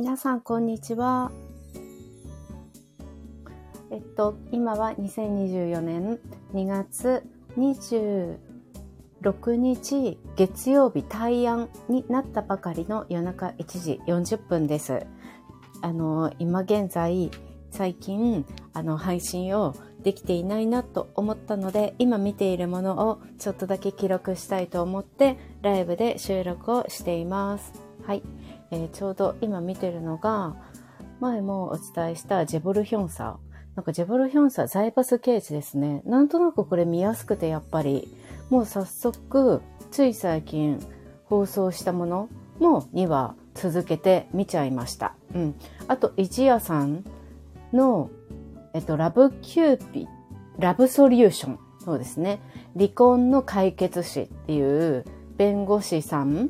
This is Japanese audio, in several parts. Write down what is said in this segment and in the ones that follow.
皆さん、こんにちは。えっと、今は2024年2月26日月曜日大安になったばかりの夜中1時40分です。あの、今現在、最近、あの、配信をできていないなと思ったので、今見ているものをちょっとだけ記録したいと思って、ライブで収録をしています。はい。えーちょうど今見てるのが、前もお伝えしたジェボルヒョンサ。なんかジェボルヒョンサ財閥刑事ですね。なんとなくこれ見やすくてやっぱり、もう早速、つい最近放送したものも2話続けて見ちゃいました。うん。あと、一夜さんの、えっと、ラブキューピ、ラブソリューション。そうですね。離婚の解決士っていう弁護士さん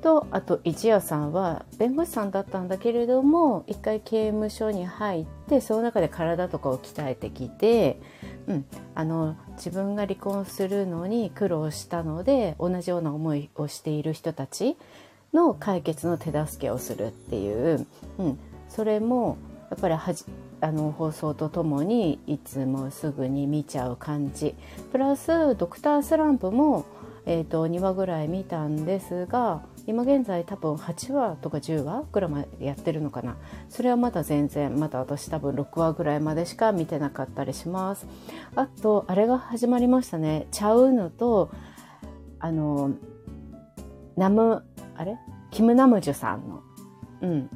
と、あと一夜さんは弁護士さんだったんだけれども、一回刑務所に入って、その中で体とかを鍛えてきて、うん、あの、自分が離婚するのに苦労したので、同じような思いをしている人たちの解決の手助けをするっていう、うん、それも、やっぱりはじ、あの、放送とともにいつもすぐに見ちゃう感じ。プラス、ドクタースランプも、えっ、と、2話ぐらい見たんですが、今現在多分8話とか10話ぐらいまでやってるのかな。それはまだ全然まだ私多分6話ぐらいまでしか見てなかったりします。あとあれが始まりましたね。チャウヌとあのナムあれ？キム・ナムジュさんの。うん。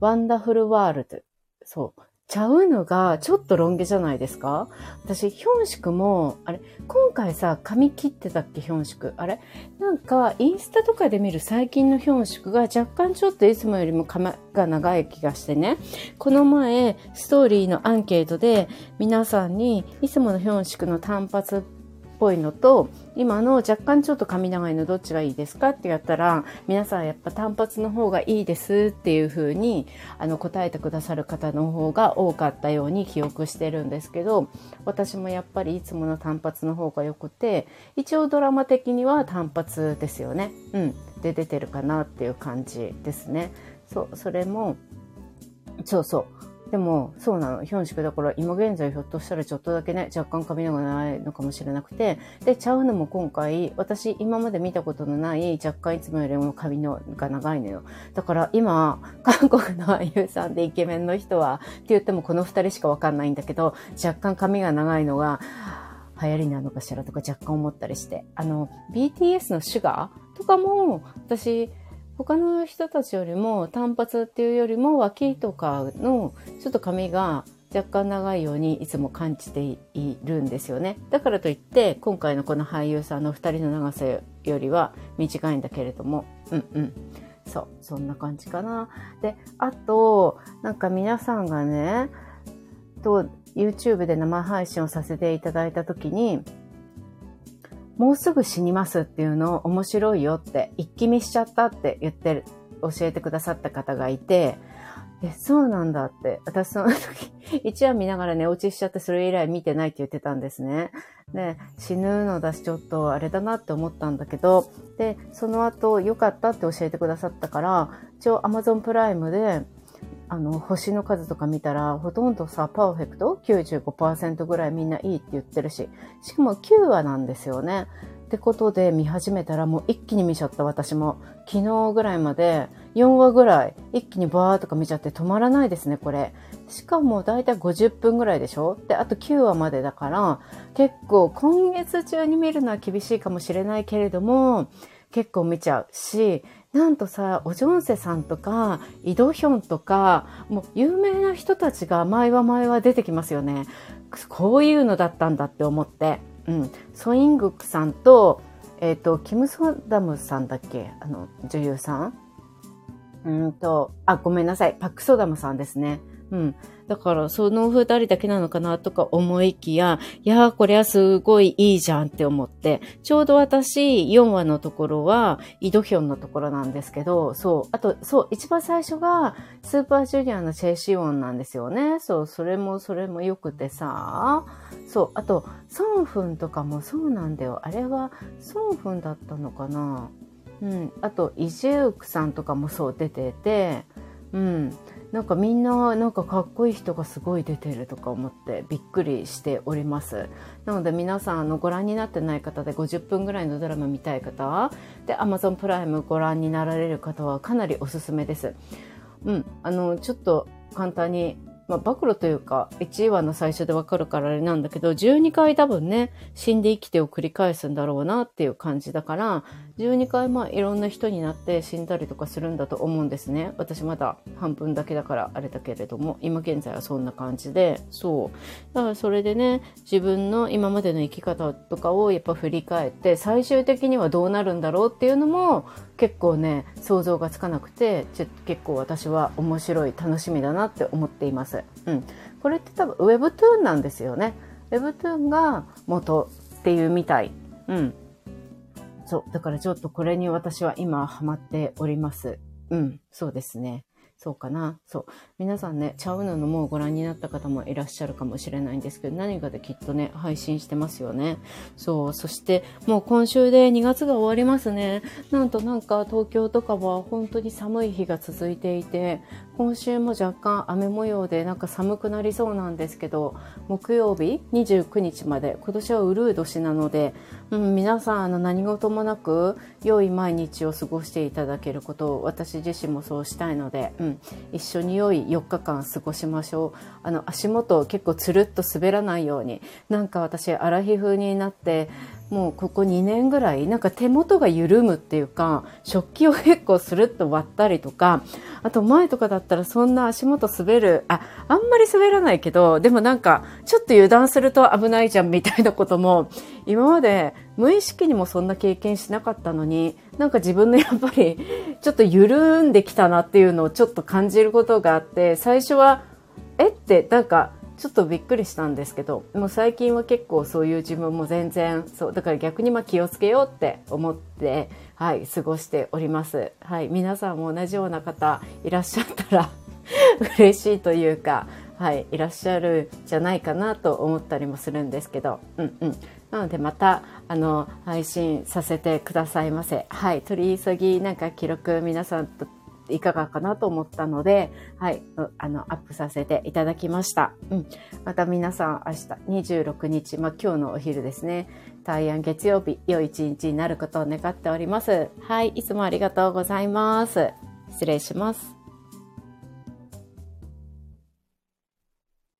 ワンダフルワールドそう。ちゃうのがちょっとロン毛じゃないですか？私、ヒョンシクも、あれ、今回さ、髪切ってたっけ、ヒョンシク？あれ？なんか、インスタとかで見る最近のヒョンシクが若干ちょっといつもよりも髪が長い気がしてね。この前、ストーリーのアンケートで皆さんに、いつものヒョンシクの単発ぽいのと、今の若干ちょっと髪長いのどっちがいいですかってやったら、皆さんやっぱ単発の方がいいですっていう風に、あの、答えてくださる方の方が多かったように記憶してるんですけど、私もやっぱりいつもの単発の方が良くて、一応ドラマ的には単発ですよね。うん。で出てるかなっていう感じですね。そう、それも、そうそう。でも、そうなの。ヒョンシクだから、今現在ひょっとしたらちょっとだけね、若干髪のがないのかもしれなくて、で、ちゃうのも今回、私今まで見たことのない、若干いつもよりも髪のが長いのよ。だから今、韓国の俳優さんでイケメンの人は、って言ってもこの二人しかわかんないんだけど、若干髪が長いのが、流行りなのかしらとか若干思ったりして。あの、BTS のシュガーとかも、私、他の人たちよりも単発っていうよりも脇とかのちょっと髪が若干長いようにいつも感じているんですよね。だからといって今回のこの俳優さんの二人の長さよりは短いんだけれども、うんうん。そう、そんな感じかな。で、あと、なんか皆さんがね、と YouTube で生配信をさせていただいたときに、もうすぐ死にますっていうのを面白いよって、一気見しちゃったって言ってる、教えてくださった方がいて、え、そうなんだって。私その時、一話見ながら寝落ちしちゃってそれ以来見てないって言ってたんですね。で、死ぬのだしちょっとあれだなって思ったんだけど、で、その後良かったって教えてくださったから、一応 Amazon プライムで、あの、星の数とか見たら、ほとんどさ、パーフェクト ?95% ぐらいみんないいって言ってるし、しかも9話なんですよね。ってことで見始めたらもう一気に見ちゃった私も。昨日ぐらいまで4話ぐらい一気にバーとか見ちゃって止まらないですね、これ。しかもだいたい50分ぐらいでしょ？で、あと9話までだから、結構今月中に見るのは厳しいかもしれないけれども、結構見ちゃうし、なんとさ、おジョンセさんとか、イドヒョンとか、もう有名な人たちが前は前は出てきますよね。こういうのだったんだって思って。うん。ソイングクさんと、えっ、と、キム・ソダムさんだっけ？あの、女優さん？うんと、あ、ごめんなさい。パク・ソダムさんですね。うん。だから、その二人だけなのかなとか思いきや、いやー、これはすごいいいじゃんって思って、ちょうど私、4話のところは、イドヒョンのところなんですけど、そう、あと、そう、一番最初が、スーパージュニアのチェイシオンなんですよね。そう、それも、それも良くてさ、そう、あと、ソンフンとかもそうなんだよ。あれは、ソンフンだったのかなうん。あと、イジェウクさんとかもそう出てて、うん。なんかみんななんかかっこいい人がすごい出てるとか思ってびっくりしております。なので皆さんあのご覧になってない方で50分ぐらいのドラマ見たい方で Amazon プライムご覧になられる方はかなりおすすめです。うん。あの、ちょっと簡単にまあ、暴露というか、1話の最初でわかるからあれなんだけど、12回多分ね、死んで生きてを繰り返すんだろうなっていう感じだから、12回まあいろんな人になって死んだりとかするんだと思うんですね。私まだ半分だけだからあれだけれども、今現在はそんな感じで、そう。だからそれでね、自分の今までの生き方とかをやっぱ振り返って、最終的にはどうなるんだろうっていうのも結構ね、想像がつかなくて、結構私は面白い、楽しみだなって思っています。うん。これって多分 Webtoon なんですよね。Webtoon が元っていうみたい。うん。そう。だからちょっとこれに私は今ハマっております。うん。そうですね。そうかな。そう。皆さんね、ちゃうののもうご覧になった方もいらっしゃるかもしれないんですけど、何かできっとね、配信してますよね。そう。そして、もう今週で2月が終わりますね。なんとなんか東京とかは本当に寒い日が続いていて、今週も若干雨模様でなんか寒くなりそうなんですけど、木曜日29日まで、今年はウルー年なので、うん、皆さんあの何事もなく良い毎日を過ごしていただけることを私自身もそうしたいので、うん、一緒に良い4日間過ごしましょう。あの、足元結構つるっと滑らないように、なんか私、アラヒ風になって、もうここ2年ぐらい、なんか手元が緩むっていうか、食器を結構スルッと割ったりとか、あと前とかだったらそんな足元滑る、あ、あんまり滑らないけど、でもなんか、ちょっと油断すると危ないじゃんみたいなことも、今まで無意識にもそんな経験しなかったのに、なんか自分のやっぱり、ちょっと緩んできたなっていうのをちょっと感じることがあって、最初は、えって、なんか、ちょっとびっくりしたんですけどもう最近は結構そういう自分も全然そうだから逆にま気をつけようって思ってはい過ごしております。はい皆さんも同じような方いらっしゃったら 嬉しいというかはいいらっしゃるんじゃないかなと思ったりもするんですけどうんうん。なのでまたあの配信させてくださいませ。はい取り急ぎなんか記録皆さんといかがかなと思ったので、はい、あの、アップさせていただきました。うん。また皆さん明日26日、まあ、今日のお昼ですね、大安月曜日、良い一日になることを願っております。はい、いつもありがとうございます。失礼します。